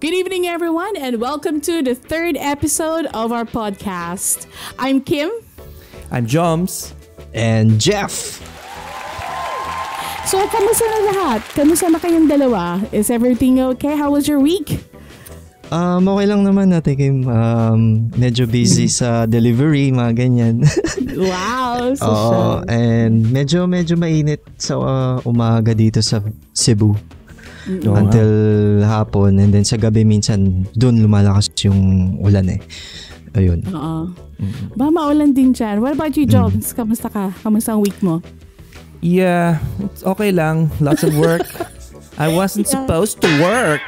Good evening, everyone, and welcome to the third episode of our podcast. I'm Kim. I'm Joms. And Jeff. So, kamusta na lahat? Kamusta na kayong dalawa? Is everything okay? How was your week? Um, okay lang naman natin, Kim. Um, medyo busy sa delivery, mga ganyan. wow, so Oo, and medyo medyo mainit sa uh, umaga dito sa Cebu. Nga. until hapon and then sa gabi minsan doon lumalakas yung ulan eh. Ayun. Oo. Ba, maulan din dyan. What about you, Jobs? Kamusta ka? Kamusta ang week mo? Yeah, it's okay lang. Lots of work. I wasn't Yeah. supposed to work.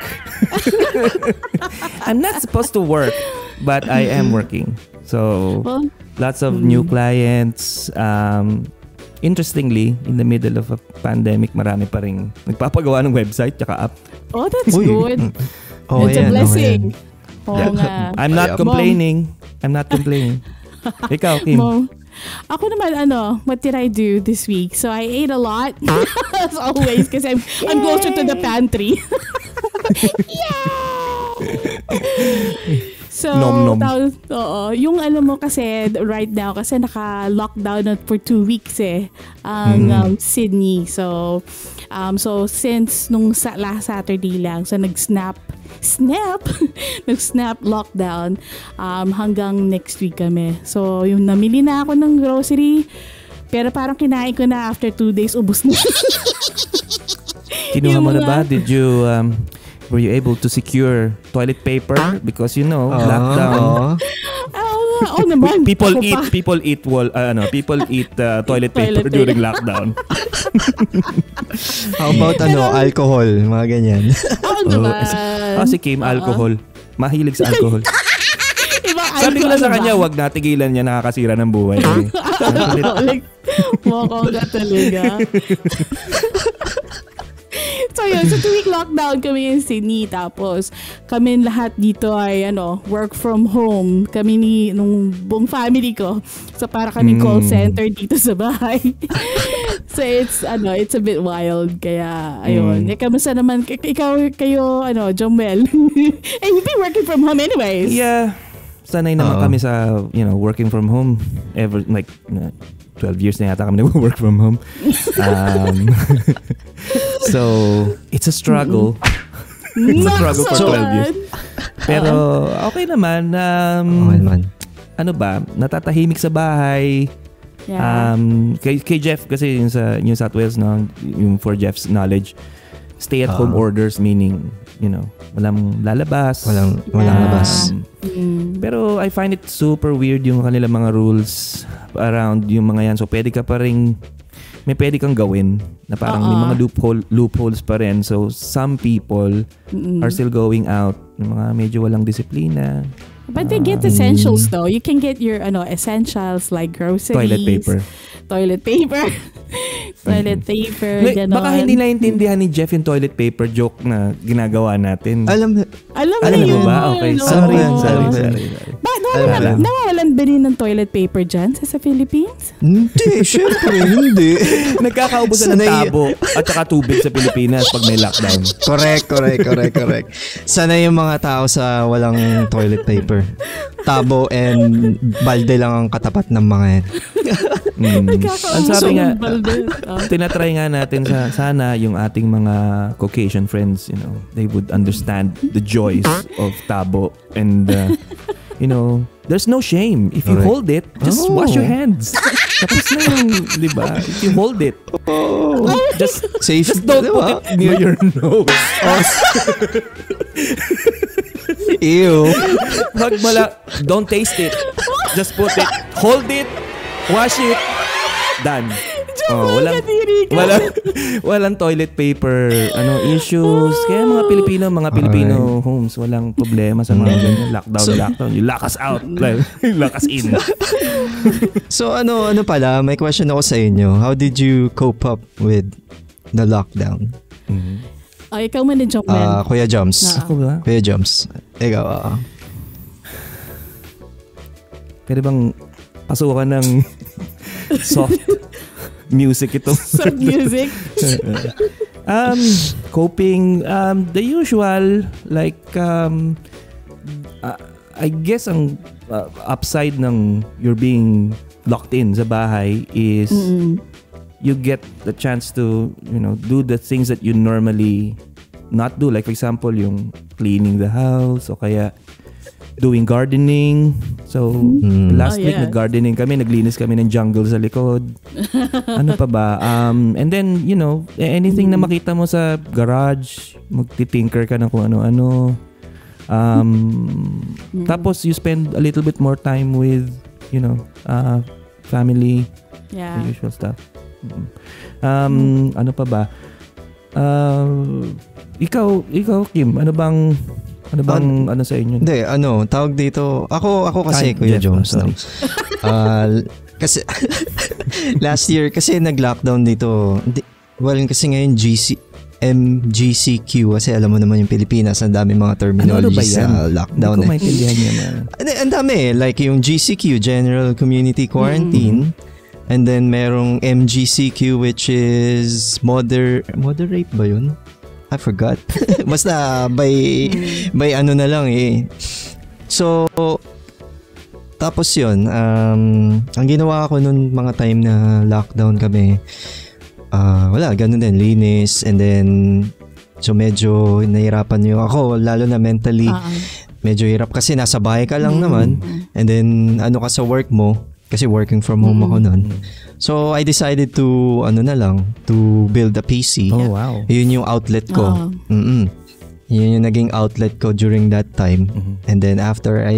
I'm not supposed to work, but I am working. So, Well, lots of new clients. Um, interestingly, in the middle of a pandemic, marami pa rin nagpapagawa ng website tsaka app. oh, that's Uy. good. Oh, It's a yan, oh, blessing. yan. Oo Yeah. nga. I'm not Mom. complaining. I'm not complaining. Ikaw, Kim. Mo. Ako naman, ano, what did I do this week? So I ate a lot, as always, because I'm, I'm closer to the pantry. So, Nom nom. taw- oo, yung ano mo kasi right now, kasi naka-lockdown na for two weeks eh, ang um, Sydney. So, um, so since nung sa, last Saturday lang, so nag-snap, snap, nag-snap lockdown um, hanggang next week kami. So, yung namili na ako ng grocery, pero parang kinain ko na after two days, ubus na. Kinuha mo na ba? Did you, um, were you able to secure toilet paper? Because you know, Oo, lockdown. oo. Oo, oh, naman. People Ako eat, pa. people eat wall, uh, ano, people eat uh, toilet paper Toilet during paper. lockdown. How about ano, alcohol, mga ganyan. Oo Oh, naman. Ah, si Kim, alcohol. Mahilig sa alcohol. Ibang Sabi ko lang sa kanya, wag natigilan niya, nakakasira ng buhay. Eh. mukhang ka talaga. So yun, sa two-week lockdown kami in Sydney. Tapos kami lahat dito ay ano, work from home. Kami ni, nung buong family ko. So para kami call Mm. center dito sa bahay. so it's, ano, it's a bit wild. Kaya, ayun. Mm. Eh, kamusta naman, k- ikaw, kayo, ano, Jomel. eh, you've been working from home anyways. yeah. Sanay naman kami sa, you know, working from home. Ever, like, uh, 12 years na yata kami nag-work from home. Um, so, it's a struggle. It's a struggle for 12 years. Pero, okay naman. Um, Okay naman. ano ba, natatahimik sa bahay. Yeah. Um, kay, kay Jeff kasi yung sa New South Wales, no, yung for Jeff's knowledge, stay at home Ah. orders meaning, you know, walang lalabas. Walang, walang Yeah. labas. Um, Mm. pero I find it super weird yung kanilang mga rules around yung mga yan. So pwede ka pa rin may pwede kang gawin na parang may Oo. mga loophole, loopholes pa rin. So some people Mm-mm. are still going out yung mga medyo walang disiplina. But they get Ah. essentials though. You can get your ano essentials like groceries, Toilet paper. toilet paper, toilet paper, May- ganon. baka hindi naintindihan ni Jeff yung toilet paper joke na ginagawa natin. Alam, Alam mo Alam na mo yun. ba? Okay, no? sorry, Alam ko yan, sorry, sorry, sorry. Alam nawawalan, ba rin ng toilet paper dyan sa, sa Philippines? hindi, syempre, hindi. Nagkakaubusan ng Sanay- tabo at saka tubig sa Pilipinas pag may lockdown. correct, correct, correct, correct. Sana yung mga tao sa walang toilet paper. Tabo and balde lang ang katapat ng mga yan. Mm. Ang sabi nga, tinatry nga natin sa sana yung ating mga Caucasian friends, you know, they would understand the joys of tabo and uh, you know, there's no shame. If you Correct. hold it, just Oh. wash your hands. Tapos na yung, di ba? If you hold it, just Safe, just don't di put it near your nose. Ew. Wag mala, don't taste it. Just put it, hold it, wash it, done. Oh, walang, walang, walang toilet paper ano issues. Kaya mga Pilipino, mga Filipino homes, walang problema sa mga ganyan. Lockdown, lockdown. You lock us out. Lock us in. So ano, ano pala, may question ako sa inyo. How did you cope up with the lockdown? Oh, ikaw man joke Ah, man. Kuya Joms. Na. Ako ba? Kuya Joms. Ikaw, ah. Pwede bang pasukan ng soft music ito? Soft music. Um, coping, um, the usual, like, um, uh, I guess ang uh, upside ng you're being locked in sa bahay is Mm-mm. you get the chance to, you know, do the things that you normally not do. Like, for example, yung cleaning the house o kaya doing gardening. So, Mm. last Oh, week yeah. nag-gardening kami, naglinis kami ng jungle sa likod. ano pa ba? Um, and then, you know, anything na makita mo sa garage, magtitinker ka ng kung ano-ano. Um, Mm. Tapos, you spend a little bit more time with, you know, uh, family, Yeah. the usual stuff. Mm. Um, ano pa ba? Uh, ikaw, ikaw Kim, ano bang ano bang ano sa inyo? Hindi, ano, tawag dito. Ako, ako kasi, Ay, Kuya Jeff, Jones. sorry. Ah, kasi, last year, kasi nag-lockdown dito. Di- Well, kasi ngayon, GC, MGCQ, kasi alam mo naman yung Pilipinas, ang dami mga Ano, ano ba yan? sa lockdown. Hindi ko eh. maintindihan yan. ah. Hindi, ang dami eh. Like yung GCQ, General Community Quarantine. And then merong MGCQ which is moder moderate ba yun? I forgot. Basta by by ano na lang eh. So tapos yun, um, ang ginawa ko nun mga time na lockdown kami, ah wala, ganun din, linis, and then, so medyo nahirapan yung ako, lalo na mentally, ah. medyo hirap kasi nasa bahay ka lang Mm. naman and then ano ka sa work mo kasi working from home Mm. ako nun. So I decided to ano na lang to build a PC. Oh, wow. Yun yung outlet ko. Ah. Mm. Yun yung naging outlet ko during that time. Mhm. And then after I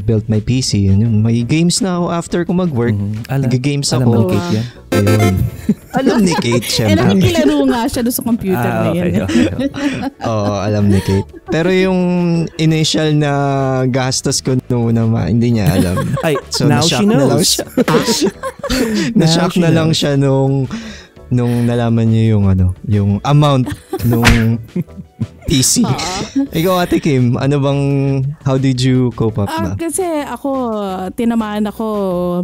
built my PC, yun, yun, may games na ako after ko mag-work. Mhm. Alam, Nag-games alam ba ako. ni Kate yan? Ayun. alam ni Kate, syempre. nakikilaro nga siya doon sa computer Ah, na okay, yun. okay. Oo, alam ni Kate. Pero yung initial na gastos ko noon naman, hindi niya alam. Ay, So, now she na-shock na lang knows. siya. na-shock na lang knows. siya nung nung nalaman niya yung ano, yung amount nung PC. Ikaw Ate Kim, ano bang how did you cope up Ah, na? kasi ako, tinamaan ako,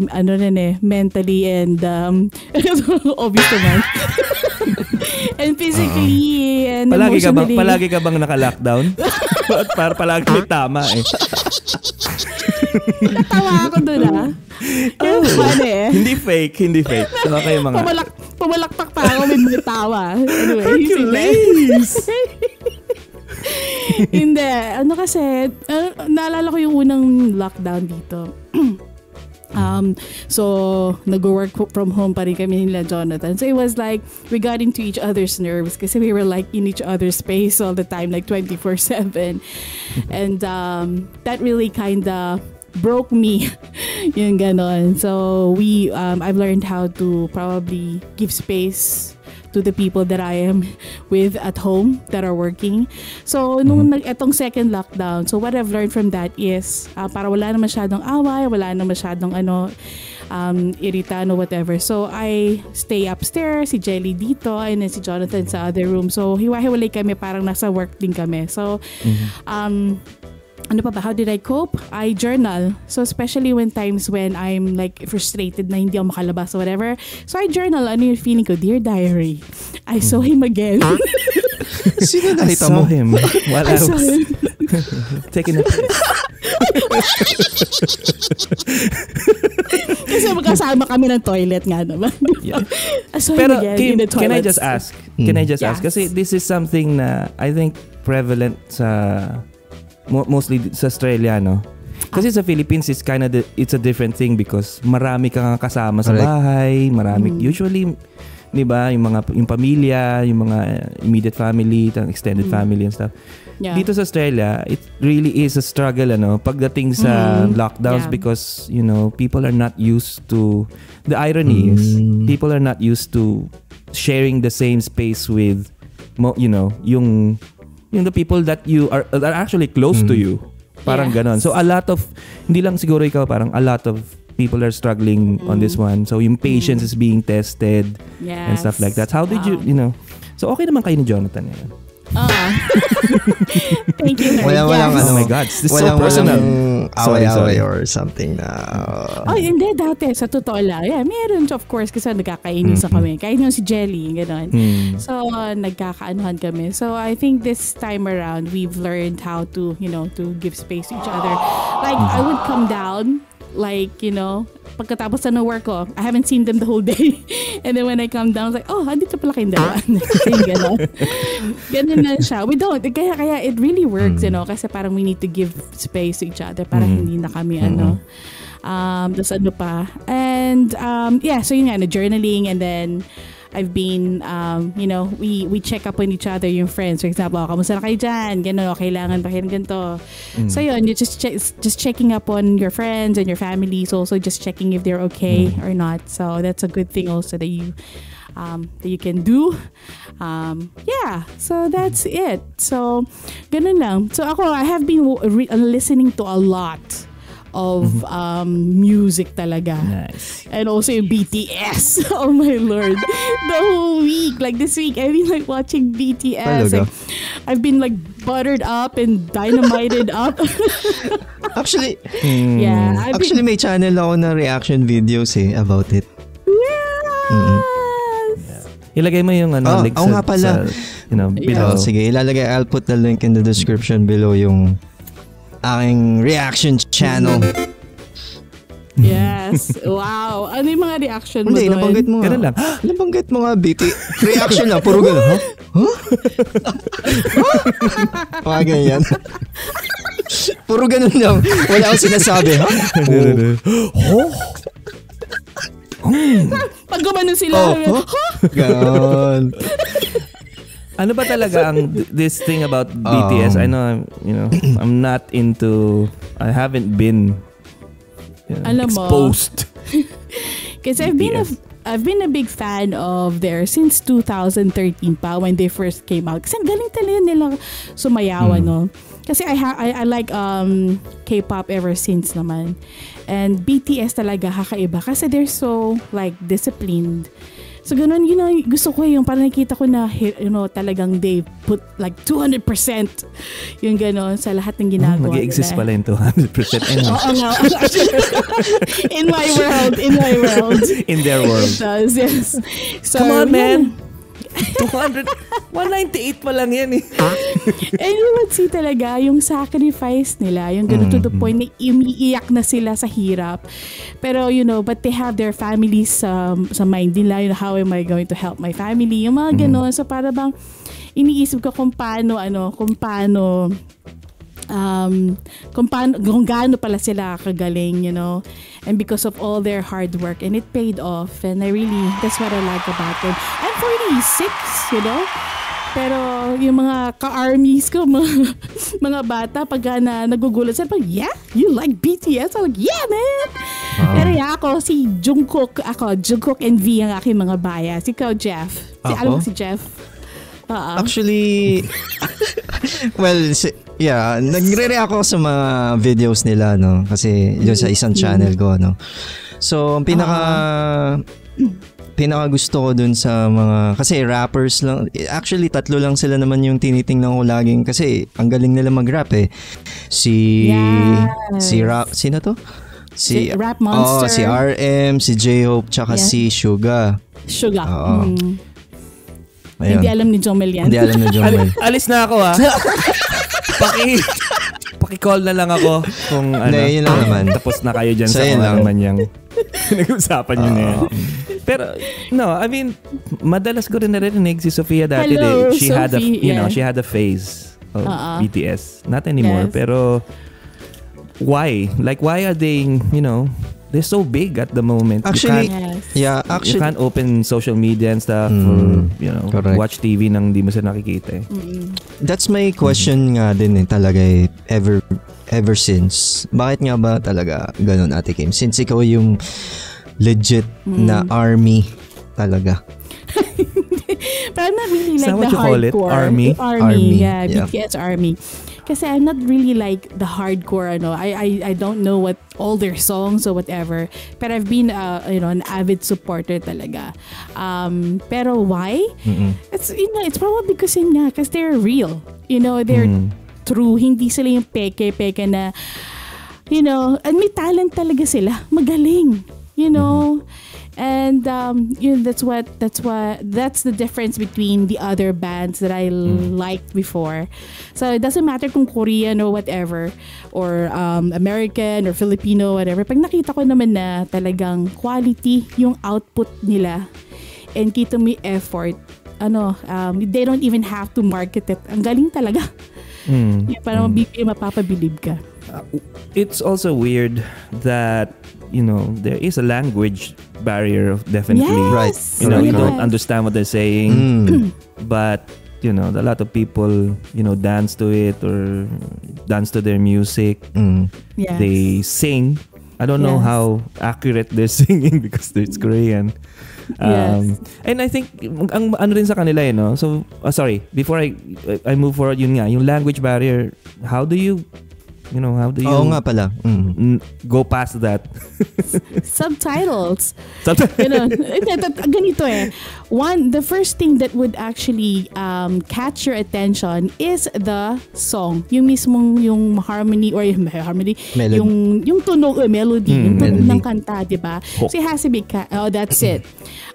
ano rin eh, mentally and, um, obvious naman. and physically and Palagi ka bang palagi ka bang naka-lockdown? Para palagi tama eh. Tawa ako doon ah. Yung funny eh. hindi fake, hindi fake. So kayo mga Pumalak, pumalakpak pa ako with my tawa. Anyway, sige. Hindi. Ano kasi, uh, naalala ko yung unang lockdown dito. Um, so, nag-work from home pa rin kami nila Jonathan. So, it was like, we got into each other's nerves kasi we were like in each other's space all the time, like 24-7. And um, that really kind of broke me. yung ganon. So, we, um, I've learned how to probably give space to the people that I am with at home that are working. So, nung nag etong second lockdown, so what I've learned from that is, ah, para wala na masyadong away, wala na masyadong ano, um, irita no whatever. So, I stay upstairs, si Jelly dito, and then si Jonathan sa other room. So, hiwa-hiwalay kami, parang nasa work din kami. So, um, ano pa ba, how did I cope? I journal. So, especially when times when I'm like frustrated na hindi ako makalabas or whatever. So, I journal. Ano yung feeling ko? Dear Diary, I saw him again. Sino I nakita saw mo? him while I I saw was him. taking a piss. Kasi magkasama kami ng toilet nga naman. Yeah. I saw Pero him again Kim, in the can I just ask? Can I just ask? Yes. Kasi this is something na I think prevalent sa mo- mostly sa Australia, no? Kasi sa Philippines it's kind of it's a different thing because marami kang kasama sa Correct. bahay, marami Mm. usually 'di ba, yung mga yung pamilya, yung mga immediate family, extended Mm. family and stuff. Yeah. Dito sa Australia, it really is a struggle ano pagdating sa Mm. lockdowns Yeah. because you know, people are not used to the irony is Mm. people are not used to sharing the same space with mo, you know, yung yung the people that you are that are actually close to Mm. you. Parang Yes. ganon. So a lot of hindi lang siguro ikaw parang a lot of people are struggling on this one. So yung patience is being tested yes. and stuff like that. How did you, Wow. you know? So okay naman kayo ni Jonathan ngayon. Ah. Thank you. Herb. Wala, walang Yes. ano. Oh my God, this is so walang, personal. Walang Sorry, away-away sorry. or something na... Oh, hindi dati sa totoo lang. Yeah, meron of course kasi nagkakainisan kami. Kahit yung si Jelly, gano'n. Mm. So, uh, nagkakaanuhan kami. So, I think this time around, we've learned how to, you know, to give space to each other. Like, I would come down, like, you know, pagkatapos na ng work ko, I haven't seen them the whole day. And then when I come down, I was like, oh, andito pala kayong dalawa. Gano'n. Ganun na siya. We don't. Kaya, kaya it really works, you know, kasi parang we need to give space to each other para hindi na kami, ano, um, tapos ano pa. And, um, yeah, so yun nga, na journaling and then, I've been, um, you know, we we check up on each other, yung friends. For example, oh, kamusta na kayo dyan? Gano'n, kailangan ba kayo ganito? So yun, you just, che- just checking up on your friends and your families. Also just checking if they're okay or not. So that's a good thing also that you um, that you can do. Um, yeah, so that's it. So, ganun lang. So ako, I have been re- listening to a lot of um, music talaga. Nice. And also yung BTS. oh my lord. The whole week. Like this week, I've been like watching BTS. Like, I've been like buttered up and dynamited up. Actually, yeah. I've actually may channel ako na reaction videos eh about it. been, yes. Ilagay mo yung ano, Oh, link sa, nga pala. sa, you know, Yeah. below. Oh, sige, ilalagay, I'll put the link in the description below yung aking reaction channel. Yes. Wow. Ano yung mga reaction mo Hindi, doon? nabanggit mo nga. Ganun lang. Nabanggit mo nga, BT. Reaction lang, puro gano'n. Huh? Huh? Mga ganyan. puro ganun lang. Wala akong sinasabi, ha? Oh, Pag gumanon sila, oh, oh, huh? Ganon. Ano ba talaga ang this thing about BTS? I know I'm, you know, I'm not into I haven't been you know, Alam mo, exposed. Kasi I've been a. I've been a big fan of theirs since 2013 pa when they first came out. Kasi ang galing talaga nila sumayaw, no? Kasi I, ha- I, I like um, K-pop ever since naman. And BTS talaga kakaiba kasi they're so like disciplined. So ganun, you know, gusto ko yung parang nakita ko na, you know, talagang they put like 200% yung ganun sa lahat ng ginagawa Mag-exist nila. pala yung 200% anyway, Oo nga. in my world, in my world. in their world. It does, yes. So, Come on, man. 200 198 pa lang yan eh. And you would see talaga yung sacrifice nila, yung gano'n to the point na umiiyak na sila sa hirap. Pero, you know, but they have their families sa, sa mind nila, you know, how am I going to help my family? Yung mga gano'n. So, para bang iniisip ko kung paano, ano, kung paano um, kung, paano, kung gaano pala sila kagaling, you know, and because of all their hard work, and it paid off, and I really, that's what I like about them. I'm 46, you know, pero yung mga ka-armies ko, mga, mga bata, pag na nagugulat sila, parang, yeah, you like BTS? I'm like, yeah, man! Pero yeah, ako, si Jungkook, ako, Jungkook and V ang aking mga bias. Ikaw, Jeff. Si, Ako? alam mo si Jeff? Oo. Actually, well, si- yeah, nagre-react ako sa mga videos nila, no? Kasi yun sa isang channel ko, no? So, ang pinaka... pinaka gusto ko dun sa mga kasi rappers lang actually tatlo lang sila naman yung tinitingnan ko laging kasi ang galing nila mag-rap eh si Yes. si rap sino to Si si Rap Monster. oh, si RM si J-Hope tsaka Yeah. si Suga Sugar. Oo. Mm. Ayun. Hindi alam ni Jomel yan. Hindi alam na Jomel Al- alis na ako ah. Paki Paki-call na lang ako kung ano. Hindi, yun lang naman. Tapos na kayo dyan So, sa kung ano man yung nag-usapan nyo na yan. Pero, no, I mean, madalas ko rin narinig si Sofia dati. Hello, eh, she had a, Sophie, you know, yeah. she had a phase of Uh-uh. BTS. Not anymore, Yes. pero why? Like, why are they, you know, they're so big at the moment. Actually, you can't, Yes. yeah you actually can't open social media and stuff Mm, or, you know, correct. watch TV nang di mo sila nakikita eh. That's my question nga din eh talaga eh, ever ever since. Bakit nga ba talaga ganun Ate Kim? Since ikaw yung legit na army talaga. But I'm not really Is like that what the you call it? hardcore. Army? Army, Army, yeah, yeah. BTS Army. Kasi I'm not really like the hardcore, ano. I, I, I don't know what all their songs or whatever. But I've been, uh, you know, an avid supporter talaga. Um, pero why? Mm-mm. It's, you know, it's probably because yun nga, because they're real. You know, they're Mm. true. Hindi sila yung peke-peke na, you know, and may talent talaga sila. Magaling. You know? And um, you know, that's what that's what that's the difference between the other bands that I liked before. So it doesn't matter kung Korean or whatever or um, American or Filipino whatever. Pag nakita ko naman na talagang quality yung output nila and kita mo yung effort, ano, um, they don't even have to market it. Ang galing talaga. Mm. Yung parang mm. mapapabilib ka. It's also weird that you know there is a language barrier definitely. Yes! Right. You know, you yes. don't understand what they're saying, Mm. but you know, a lot of people, you know, dance to it or dance to their music. Mm. Yes. They sing. I don't know Yes. how accurate they're singing because it's Korean. Um, And I think ang ano rin sa kanila eh, no? So, uh, sorry, before I I move forward yun nga, yung language barrier, how do you you know, how do you Oo nga pala. Mm. go past that? Subtitles. Sometimes- Ganun. Ito, ito, ganito eh. One, the first thing that would actually um, catch your attention is the song. Yung mismong yung harmony or yung harmony, Melody. yung yung tunog, uh, melody, Hmm, yung tunog melody. ng kanta, 'di ba? Hook. So it has to be ca- oh, that's it.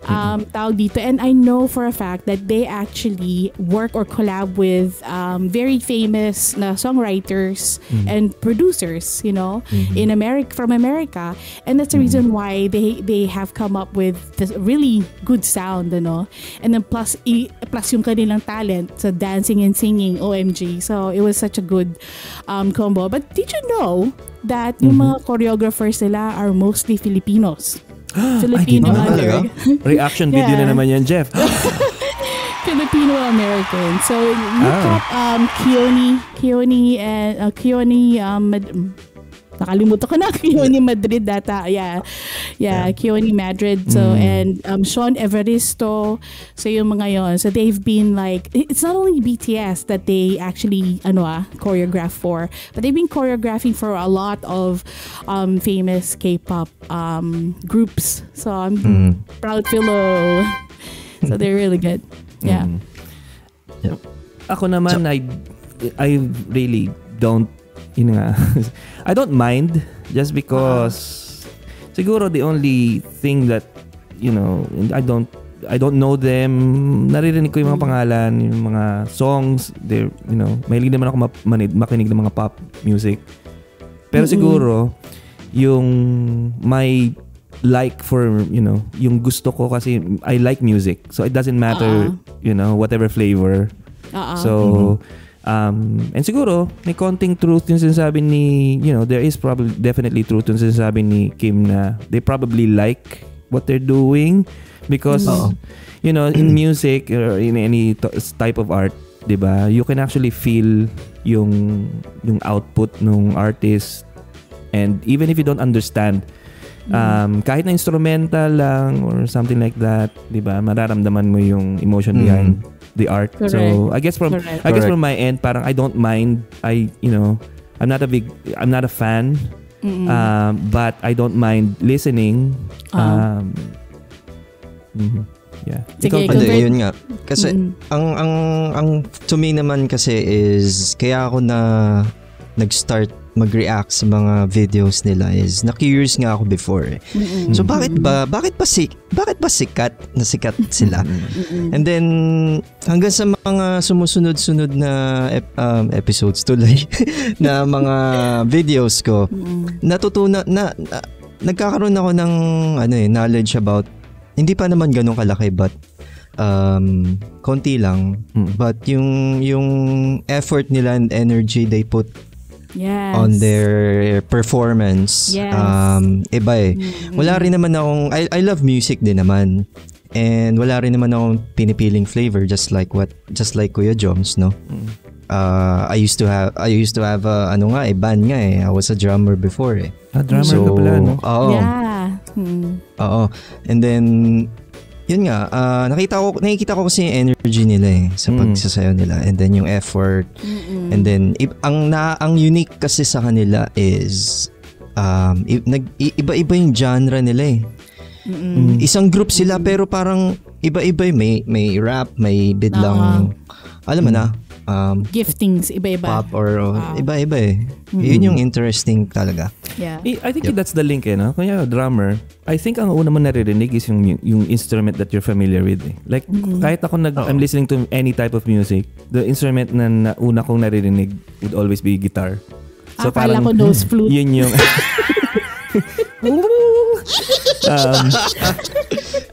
Um, tawag dito. And I know for a fact that they actually work or collab with um, very famous na songwriters and producers, you know, in America from America. And that's the reason why they they have come up with this really good sound, ano. And then plus i, plus yung kanilang talent sa dancing and singing, OMG. So it was such a good um, combo. But did you know that yung mga choreographers nila are mostly Filipinos? Filipino ba talaga? American. Reaction video Yeah. na naman yan, Jeff. Filipino American. So look Ah. up um Keone, Keone and uh, Keone um Mad- nakalimutan ko na Keone Madrid data. Yeah. Yeah, Keone Madrid. So and um Sean Evaristo. So yung mga yon. So they've been like it's not only BTS that they actually ano ah, choreograph for, but they've been choreographing for a lot of um famous K-pop um groups. So I'm Mm. proud Philo. so they're really good. Yeah. Mm. Yep. Ako naman, I, I really don't, yun nga, I don't mind just because siguro the only thing that, you know, I don't, I don't know them, naririnig ko yung mga pangalan, yung mga songs, they're, you know, mahilig naman ako manid, makinig ng mga pop music. Pero siguro, yung my like for, you know, yung gusto ko kasi I like music. So it doesn't matter, Ah. you know, whatever flavor. Oo. So, um, and siguro, may konting truth yung sinasabi ni, you know, there is probably definitely truth yung sinasabi ni Kim na they probably like what they're doing because, Oo. you know, in music or in any t- type of art, 'di ba? You can actually feel yung yung output ng artist and even if you don't understand um, kahit na instrumental lang or something like that, 'di ba? Mararamdaman mo yung emotion Mm. behind the art. So, Correct. I guess from Correct. I guess Correct. from my end, parang I don't mind. I, you know, I'm not a big, I'm not a fan, um, but I don't mind listening. Ah. Um, mhm. Yeah. Sige, Ikaw, Hindi, yun nga. Kasi Mm-mm. ang ang ang to me naman kasi is kaya ako na nag-start mag-react sa mga videos nila is na-curious nga ako before eh. Mm-mm. So bakit ba bakit ba si bakit ba sikat na sikat sila? Mm-mm. And then hanggang sa mga sumusunod-sunod na ep- um, episodes tuloy na mga videos ko, Mm-mm. natutunan na, na nagkakaroon ako ng ano eh knowledge about hindi pa naman ganun kalaki but um konti lang Mm. but yung yung effort nila and energy they put Yes. on their performance Yes. um iba eh Mm-mm. wala rin naman akong I, I love music din naman and wala rin naman akong pinipiling flavor just like what just like Kuya Joms no Mm. uh, I used to have I used to have a, ano nga eh band nga eh I was a drummer before eh Ah, drummer so ka pala, no? oo Yeah. Mm. Oo. And then, yun nga, ah, nakita ko, nakikita ko kasi yung energy nila eh, sa Mm. pagsasayaw nila. And then yung effort. Mm-mm. And then i- ang na ang unique kasi sa kanila is um i- nag i- iba-iba yung genre nila eh. Mm-mm. Isang group sila pero parang iba-iba eh. may may rap, may bidlang alam mo na um Giftings, iba-iba. pop or Wow. iba-iba eh. Yun yung interesting talaga. Yeah. I I think that's the link eh, no? Kaya drummer, I think ang una mo naririnig is yung, yung instrument that you're familiar with. Eh. Like, kahit ako nag, I'm listening to any type of music, the instrument na, na una kong naririnig would always be guitar. Akala ko nose flute. Yun yung... um,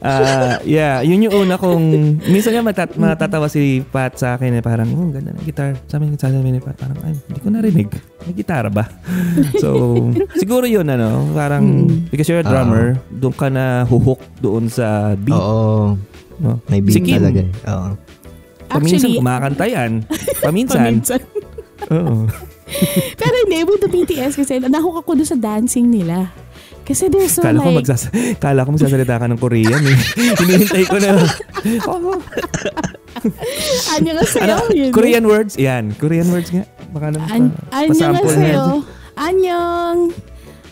ah, yeah, yun yung una kong... Minsan nga matat, matatawa si Pat sa akin eh, parang, oh, ganda ng guitar. Sabi niya, sabi ni Pat, parang, ay, hindi ko narinig. May gitara ba? so, siguro yun, ano, parang, because you're a drummer, doon ka na huhook doon sa beat. Oo. No? May beat Si Kim, talaga. eh. Oo. Paminsan Actually, kumakanta yan. Paminsan. paminsan. Oo. Pero hindi, with the BTS kasi nahook ako doon sa dancing nila. Kasi they're so Kala ko like, magsas Kala ko magsasalita ka ng Korean eh. Hinihintay ko na. Oh, anya nga sa'yo. ano, yun. Korean words? Yan. Korean words nga. Baka naman An- pa, anya nga sa'yo. na. Anyong.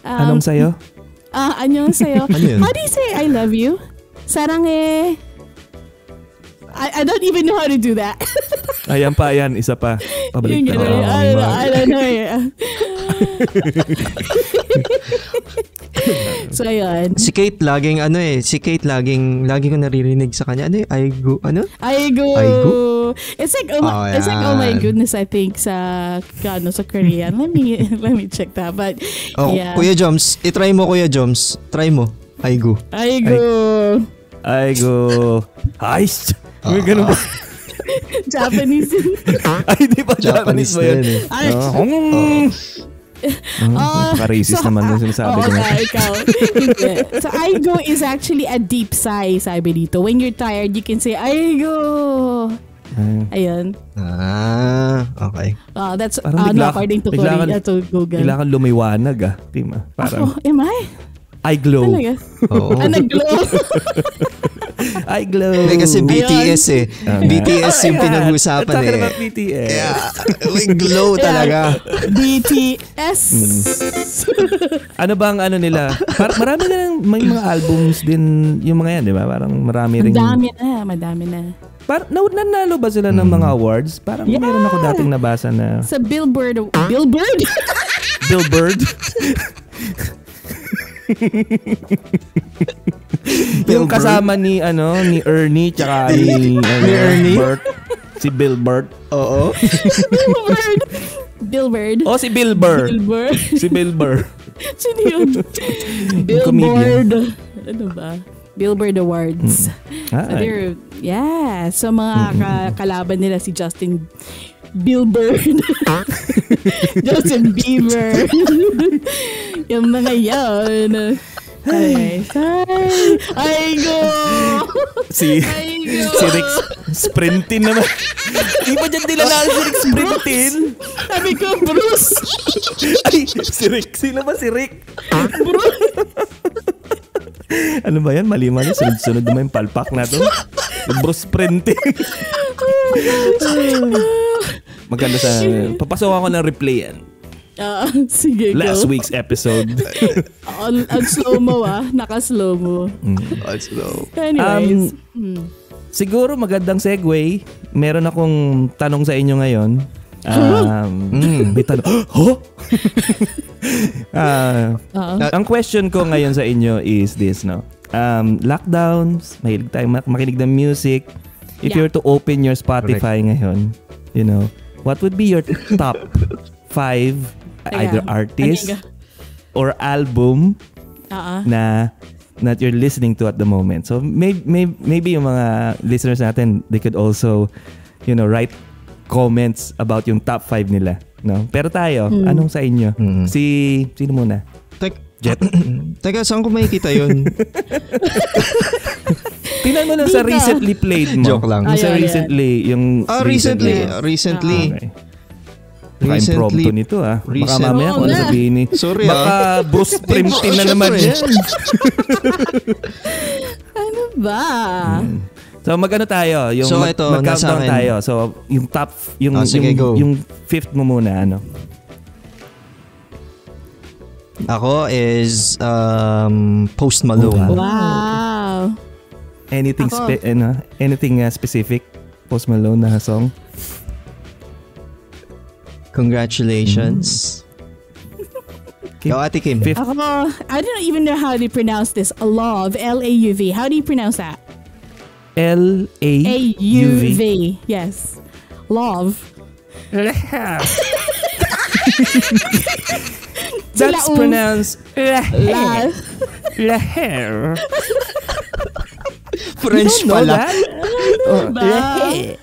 Um, Anong sa'yo? Ah, anyong sa'yo. Ano yun? How do you say I love you? Saranghe. I, I don't even know how to do that. Ayan pa, ayan. Isa pa. Pabalik ka. gano'n. I, don't know, I don't know. yeah. so, yun. Si Kate laging ano eh, si Kate laging lagi ko naririnig sa kanya. Ano eh, I go, ano? I go. I go? It's like oh, Oh, it's like oh my goodness I think sa ano sa Korean. let me let me check that. But Oh, yeah. Kuya Joms, i-try mo Kuya Joms. Try mo. I go. I go. Ay, go. Heist. May ganun ba? Japanese. Ay, di ba Japanese, Japanese ba yun? eh. Ay, Ah, hong. Oh, Ka-racist so- naman yung sinasabi Oo ko. nga, ikaw. So, I go is actually a deep sigh, sabi dito. When you're tired, you can say, I go. Ay, Ayun. Ah, okay. Uh, that's Parang uh, no, bigla- according to Korea, to Google. Kailangan lumiwanag ah. Team ah. Parang, Ako, am I? I glow. Talaga? Oo. Ah, nag-glow. I glow. Hindi kasi BTS eh. Ah, BTS yung pinag-usapan Talking eh. about BTS. Yeah. May glow talaga. BTS. Ano bang ano nila? Par- marami na lang, may mga albums din yung mga yan, di ba? Parang marami ring... Madami na, madami na. Par- na- nanalo ba sila ng mga awards? Parang Yeah. meron ako dating nabasa na Sa Billboard. Billboard? Billboard. yung kasama ni ano ni Ernie tsaka ni, ano, Ernie? Bert. Si Bill Burt. Oo. Billboard. Oh, si Bill Burr. Billboard. si Bill Burr. Sino yun? Billboard. Ano ba? Billboard Awards. So Ah, they're, yeah. So mga ka- kalaban nila si Justin Billboard. Justin Bieber. Yung mga yan. Ay, ay, ay, go! si Ay, go! si Rick Sprintin naman. Di ba dyan nila si Rick Sprintin? Sabi ko, Bruce! Ay, si Rick. Sino ba si Rick? ano ba yan? Mali-mali. Sunod-sunod naman yung palpak na to. Bruce Sprintin. Maganda sa... Papasok ako ng replay yan. Ah, sige, go. Last week's episode. On, on slow-mo ah. Naka-slow-mo. Let's go. Anyways. Um, Siguro magandang segue. Meron akong tanong sa inyo ngayon. Um, May tanong. Huh? Ah, Oo. ang question ko ngayon sa inyo is this, no? Um, lockdowns, mahilig tayo mak- makinig ng music. If Yeah. you were to open your Spotify ngayon, you know, what would be your top five either artist ano or album Oo. na that you're listening to at the moment. So maybe, maybe, maybe yung mga listeners natin, they could also, you know, write comments about yung top 5 nila. No? Pero tayo, Hmm. anong sa inyo? Mm. Si, sino muna? Tek, Jet. Teka, saan ko makikita yun? Tingnan mo lang sa Dito. recently played mo. Joke lang. Yung sa ayan. recently, yung ah, recently. Yes. Recently. Okay. Baka impromptu nito ah. Baka mamaya kung ano sabihin ni... Sorry, Baka Bruce Springsteen na naman yan. Ano ba? Hmm. So magano tayo, yung So, mag, ito, mag-countdown nasa akin. tayo. So yung top yung Ah, sige, yung, go. yung fifth mo muna ano. Ako is um, Post Malone. Oh, Wow. Anything Ako. spe- ano, anything uh, specific Post Malone na song? Congratulations. Kim? Ikaw, Ate Kim. Fifth. Ako, I don't even know how to pronounce this. Love, L-A-U-V. How do you pronounce that? L-A-U-V. Yes. Love. That's pronounced La. Laher. French know pala. that? Oh, Ba?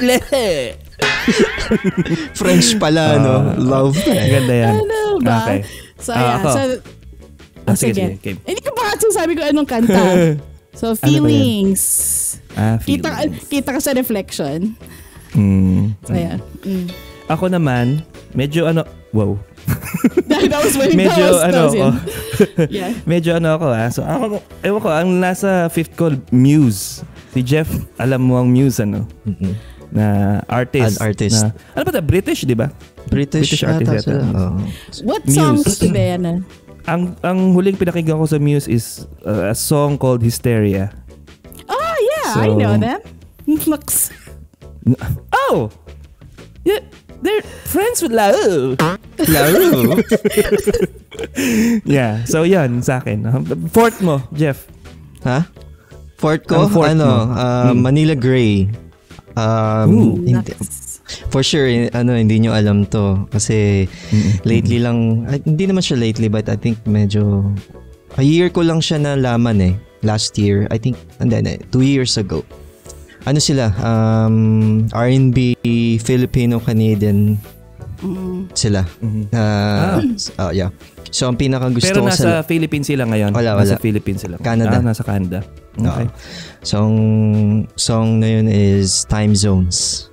Lehe. French pala, no? Ah. Love. Ganda yan. Ano ba? Okay. So, Ah, yeah. ako. So, Ah, oh, sige, sige. sige. Game. Hindi ko pa kasi sabi ko anong kanta. So, Ano ba yan? feelings. Ah, kita, feelings. kita ka sa reflection. Mm. So, yeah. Mm. Ako naman, medyo ano, wow. that was when Medyo that was, ano that was in. Yeah. medyo ano ako ah. So ako, ewan ko, ang nasa fifth ko, Muse. Si Jeff, alam mo ang Muse ano? Mm-mm. Na artist. An artist. Na, ano ba ito? British, di ba? British, British artist ata sila. yata. Oo. What Muse. songs ba yan? Ang ang huling pinakinggan ko sa Muse is uh, a song called Hysteria. Oh, yeah. I know them. Looks. Oh! Yeah, they're friends with Lau. Laro. Yeah, so yan sa akin. Uh, Fourth mo, Jeff. ha? Fourth ko, Ang fourth ano, mo? uh, Hmm. Manila Gray. Um, Ooh. hindi- for sure, eh, ano, hindi nyo alam to. Kasi lately lang, ay, hindi naman siya lately, but I think medyo, a year ko lang siya nalaman eh. Last year, I think, and then, eh, two years ago. Ano sila? Um, R&B, Filipino-Canadian Mm. sila. Mhm. Uh, oh, yeah. So, ang pinaka-gusto Pero ko sa... nasa Philippines sila ngayon. Wala, Nasa wala. Philippines sila. Canada. Ah, nasa Canada. Okay. Song, song na yun is Time Zones.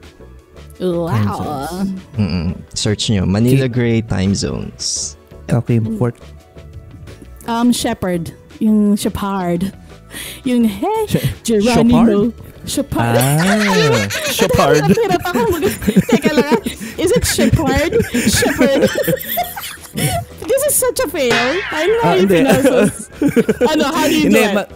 Wow. Mm-mm. Search nyo. Manila Gray Time Zones. Okay, fourth. Um, Shepherd. Yung Shepard. Yung, hey, Geronimo. Shepard. Ah, Shepard. Hirap ako mag- Teka lang. ah. Is it Shepard? Shepherd. This is such a fail. I don't know how Ah, you pronounce this. Ano, how do you do Hindi, it? ma-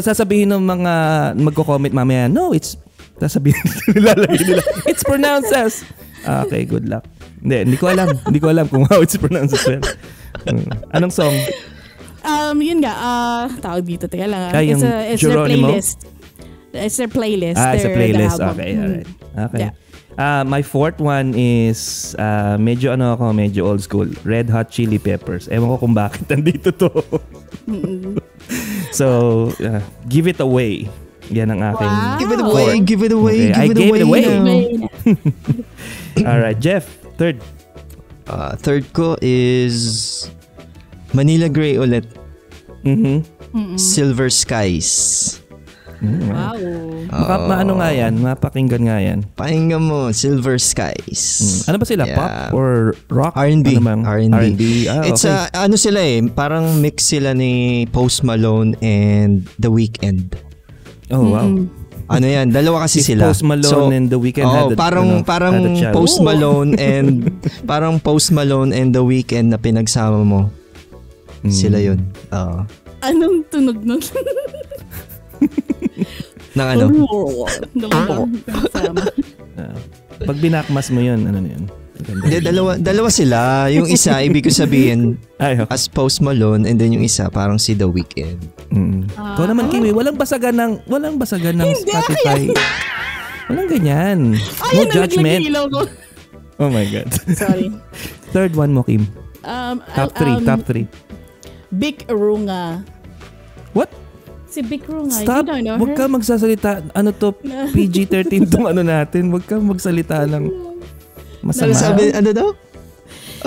sasabihin ng mga magko-comment mamaya, no, it's, sasabihin, nilalagay nila, it's pronounced as. Ah, okay, good luck. Hindi, hindi ko alam. hindi ko alam kung how it's pronounced as well. Hmm. Anong song? Um, yun nga, ah, tawag dito, teka lang. ah. Ah, it's a, it's Geronimo? playlist. It's their playlist. Ah, it's a their- the playlist. album. Okay, Mm. alright. Okay. Yeah. Ah, my fourth one is ah, medyo ano ako, medyo old school. Red Hot Chili Peppers. Ewan ko kung bakit nandito to. so, ah, give it away. Yan ang aking. Wow. Give it away, Four. give it away, Okay, give I it gave away. it away. now. Alright, Jeff, third. Uh, third ko is Manila Gray ulit. Mhm. Silver Skies. Mm, Wow. Maka, maano nga yan, mapakinggan nga yan. Pakinggan mo, Silver Mm. Skies. Ano ba sila? Yeah. Pop or rock? R&B. Ano bang- R&B. R&B. Ah, It's okay. a, ano sila eh, parang mix sila ni Post Malone and The Weeknd. oh, wow. Mm-mm. Ano yan, dalawa kasi If sila. Post Malone and The Weeknd oh, had a- parang ano, parang had a. Post Oo. Malone and parang Post Malone and The Weeknd na pinagsama mo. Mm. Sila yun. Oo. Anong tunog nun? Nang ano? Kasama. Ah. pag binakmas mo yun, ano na yun? Hindi, dalawa, dalawa sila. Yung isa, ibig ko sabihin, Ay, okay. as Post Malone and then yung isa, parang si The Weeknd. Mm. Ah. Ikaw naman, Kimi, walang basagan ng, walang basagan ng Hindi, Spotify. Walang ganyan. Ay, no judgment. Oh my God. Sorry. Third one mo, Kim. Um, Top three, um, top three. Big Runga. What? Si Big Runga. Stop. You don't know Huwag her? ka magsasalita. Ano to? PG-13 tong ano natin. Huwag ka magsalita ng masama. Ano sabi, ano daw?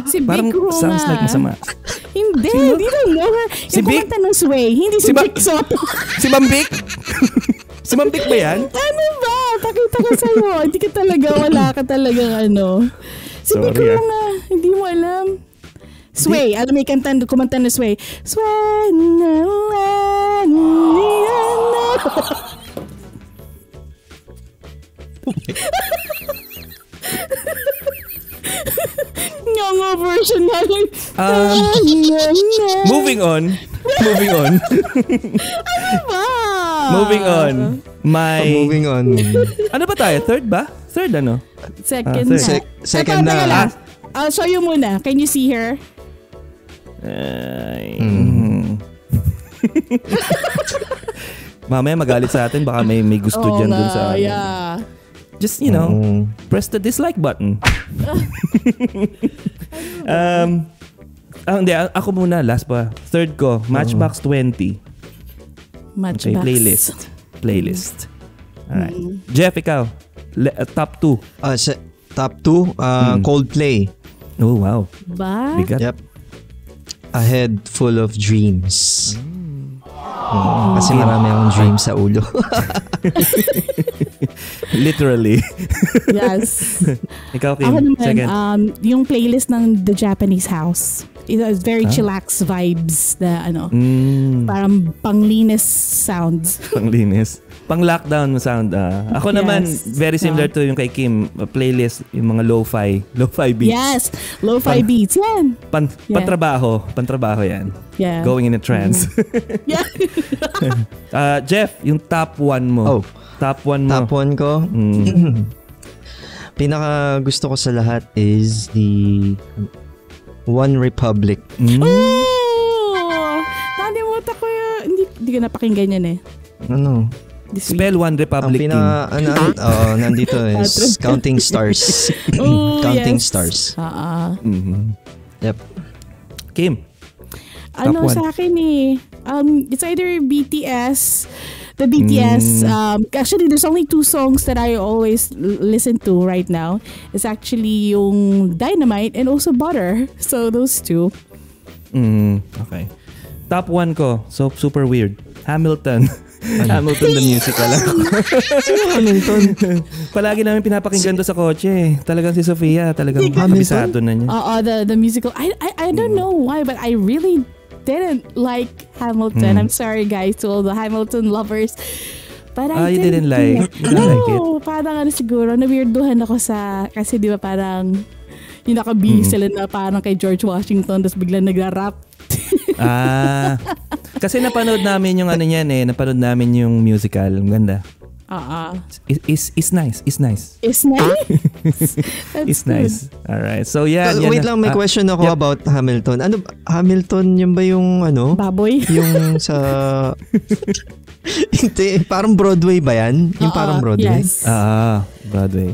Si Big Parang Runga. sounds like masama. Hindi, Sino? hindi don't know her. Si yung kumanta ng Sway. Hindi si, Si Ba- Vic Soto. Si Mambik? si Mambik ba yan? ano ba? Pakita ko sa'yo. hindi ka talaga, wala ka talagang ano. Si Big Sorry, ah. Runga. Hindi mo alam. Sway. Alam mo yung kanta, kumanta ng Sway. Sway. na, na, na, na. Nga version nga lang. Um, moving on. moving on. Wow. moving on. My... Moving on. Ano ba tayo? Third ba? Third ano? Second Ah, na. third. Sec- second Teka, na. teka lang. I'll show you muna. Can you see her? Ay, mm. Mamaya magalit sa atin. Baka may, may gusto Oo dyan nga, dun sa... ano. Yeah. Just, you know, Oo. press the dislike button. um, ah, hindi, a- ako muna, last pa. Third ko, Matchbox 20. Matchbox. Okay, playlist. Playlist. Alright. Mm. Jeff, ikaw. Le- uh, top 2. Ah, sa- top 2, uh, Hmm. Coldplay. Oh, wow. Ba? Bigat. Yep. A head full of dreams. Mm, kasi marami akong dreams sa ulo. Literally. Yes. ikaw, Kim. Ako naman, Second. um, yung playlist ng The Japanese House. It has very Ah. chillax vibes na ano, Mm, parang panglinis sounds. panglinis. Pang lockdown sound. ah. ako Yes. naman, very similar Ah. to yung kay Kim. uh, playlist, yung mga lo-fi. Lo-fi beats. Yes, lo-fi Pan- beats. Yan. Pan, Yeah. Pantrabaho. Pantrabaho yan. Yeah. Going in a trance. Yeah. Ah, Jeff, yung top 1 mo. Oh. Top 1 mo. top 1 ko, Mm. pinaka gusto ko sa lahat is the One Republic. Mm. oh! Nalimutan ko yun. Hindi, hindi ko napakinggan yan eh. Ano? This. Spell One Ang Republic Kim. pinaka, ano, oh, nandito is Counting Stars. Oh, Counting yes. Stars. Ah, ah. Mhm. Yep. Kim. ano one. sa akin eh. Um, it's either BTS, the BTS. Mm. Um, actually, there's only two songs that I always l- listen to right now. It's actually yung Dynamite and also Butter. So those two. Mm, okay. Top 1 ko. So, super weird. Hamilton. Hamilton the musical. Hamilton. Palagi namin pinapakinggan to sa kotse. Talagang si Sofia, talagang kabisado na niya. Uh, uh, the the musical. I, I I don't know why, but I really didn't like Hamilton. Mm. I'm sorry, guys, to all the Hamilton lovers. But I Ah, you didn't like- you no, didn't like it? parang ano siguro, na-weirduhan ako sa, kasi di ba parang, yung nakabihis Mm. sila na parang kay George Washington, tapos biglang nagra-rap. ah. Kasi napanood namin yung ano niyan eh. Napanood namin yung musical. Ang ganda. Ah, uh, Is is is nice. Is nice. It's nice. Is good. nice. Alright. So yeah. Well, yan wait na. lang, may Ah, question ako yep. about Hamilton. Ano, Hamilton, yun ba yung ano? Baboy. yung sa... Hindi, parang Broadway ba yan? Yung Oo, parang Broadway? Yes. Ah, Broadway.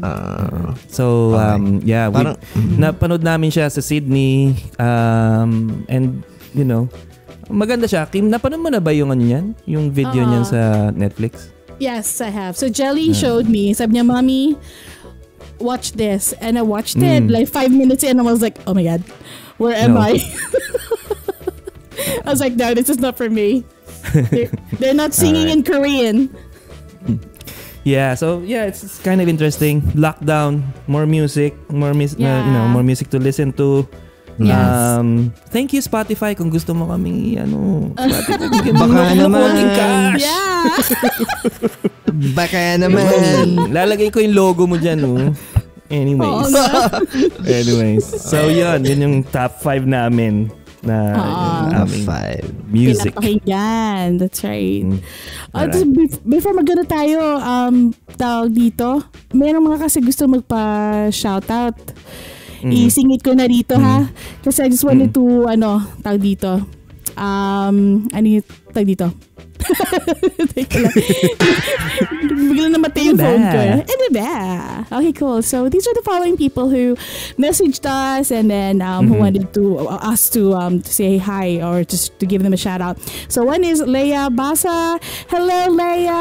Ah, So, Okay. um, yeah, we, Parang- napanood namin siya sa Sydney. Um, and, you know, maganda siya. Kim, napanood mo na ba yung ano yan? Yung video Ah. niyan sa Netflix? Yes, I have. So Jelly showed me. Sabi niya, Mommy, watch this. And I watched it. Mm. Like five minutes in, I was like, oh my God, where am No. I? I was like, no, this is not for me. They're, they're not singing in Korean. Yeah, so yeah, it's, it's kind of interesting. Lockdown, more music, more mus- uh, you know, Yeah. more music to listen to. Yes. Um, thank you Spotify kung gusto mo kami ano, Spotify, bigyan mo Baka ng naman. konting cash. yeah. baka naman. Lalagay ko yung logo mo dyan, oh. Oo Anyways. nga. Anyways. So yun, yun yung top 5 namin na yung Top aming five. music. Pinapakinggan. That's right. Mm. Uh, Alright. bef- before magano tayo, um, tawag dito, meron mga kasi gusto magpa-shoutout. Mm. Isingit ko na dito ha. Kasi I just wanted to, ano, tawag dito. Um, ano yung tawag dito? Teka lang. Bigla namatay yung Ano phone ko. eh. Ano ba? Okay, cool. So these are the following people who messaged us and then um, who Mhm. wanted to uh, us to um, to say hi or just to give them a shout out. So one is Leia Basa. Hello, Leia.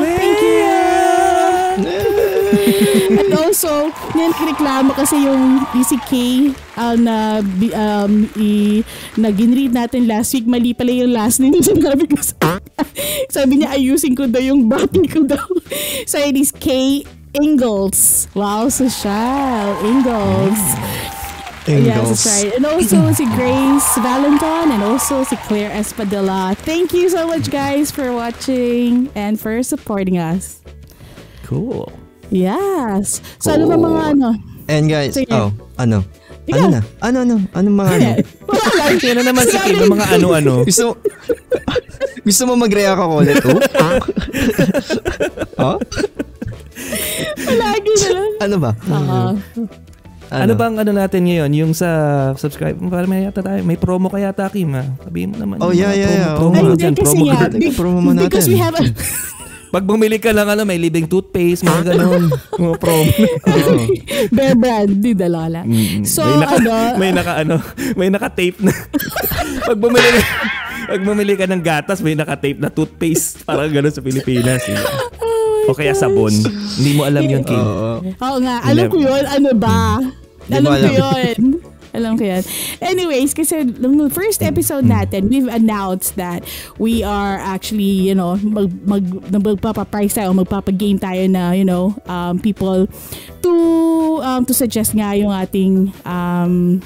Thank you. And also, yan reklamo kasi yung ECK uh, na bi- um, i, na ginread natin last week, mali pala yung last name. Sabi ko sa Sabi niya, ayusin ko daw yung bati ko daw. So it is K. Ingalls. Wow, social. Ingalls. Yes, Ingalls. that's right. And also si Grace Valentin and also si Claire Espadilla. Thank you so much guys for watching and for supporting us. Cool. Yes. So ano ba Cool. mga ano? And guys, Sige. oh, ano? Ikaw. Ano na? Ano, ano? Ano mga ano? Wala na naman si Kim, mga ano-ano. Gusto mo, gusto mo mag-react ako ulit? Oh? oh? Palagi na lang. Ano ba? Oo. Ano bang ano natin ngayon? Yung sa subscribe, parang may yata tayo. May promo kaya yata, Kim, ha? Sabihin mo naman. Oh, yung yeah, mga yeah, yeah. Promo, Oh. promo Ay, dyan, kasi promo ka. Teka, promo mo Because natin. we have a, Pag bumili ka lang, ano, may libing toothpaste, mga ganun. mga promo. Oo. Bear brand, di. Mm, So, may naka, ano, may naka ano, may naka-tape na. pag bumili ka, pag bumili ka ng gatas, may naka-tape na toothpaste. Parang ganun sa Pilipinas. Eh. o kaya sabon. Hindi mo alam yun, Kim. Oo. Nga, alam ko yun. Ano ba? Alam ko yun. Alam ko yan. Anyways, kasi nung first episode natin, we've announced that we are actually, you know, mag, mag, magpapaprice tayo, magpapagame tayo na, you know, um, people to um, to suggest nga yung ating um,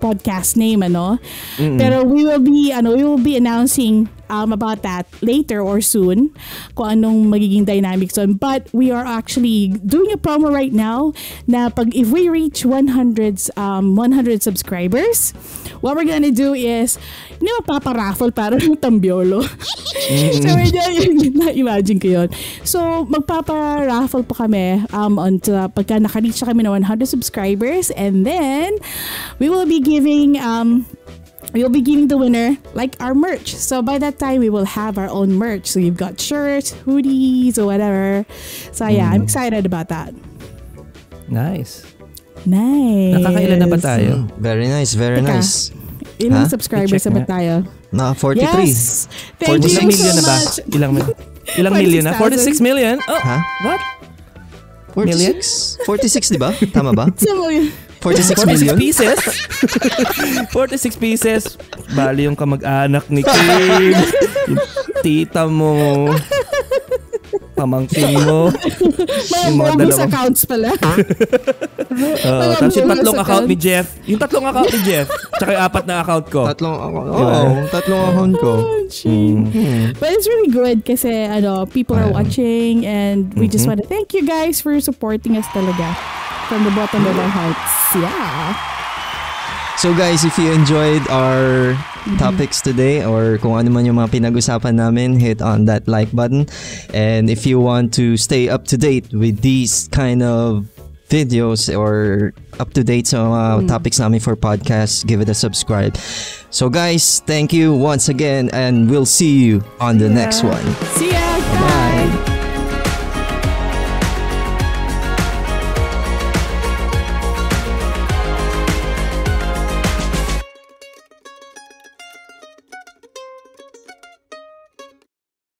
podcast name, ano. Pero we will be, ano, we will be announcing um, about that later or soon kung anong magiging dynamics doon. But we are actually doing a promo right now na pag if we reach 100 um, 100 subscribers, what we're gonna do is hindi magpaparaffle para ng tambiolo. so medyo na-imagine ko yun. So magpaparaffle pa kami um, on to, pagka naka-reach na kami ng 100 subscribers and then we will be giving um, we will be giving the winner like our merch. So by that time, we will have our own merch. So you've got shirts, hoodies, or whatever. So yeah, I'm excited about that. Nice. Nice. Nakakailan na ba tayo? Very nice, very Teka. nice. Ilang Ha? subscribers na ba tayo? Naka 43. Yes. Thank 46 you so million na ba? much. Ilang, mil- ilang million na? 46 46,000. million? Oh, Ha? what? 46? 46, di ba? Tama ba? So, 46 46 million? pieces? 46 pieces. Bali yung kamag-anak ni Kim. tita mo. Pamangkin mo. mga Yung mga dalawang- accounts pala. Uh, tapos yung bonus tatlong account ni accounts. Jeff. Yung tatlong account ni Jeff. Tsaka yung apat na account ko. Tatlong ako. Oo, tatlong account ko. Oh, gee. Hmm. But it's really good kasi ano, people are watching and we just Mhm. want to thank you guys for supporting us talaga from the bottom of our hearts. Yeah. So guys, if you enjoyed our topics today or kung ano man yung mga pinag-usapan namin, hit on that like button. And if you want to stay up to date with these kind of videos or up to date sa mga topics namin for podcasts, give it a subscribe. So guys, thank you once again and we'll see you on the next Yeah. one. See ya. Bye.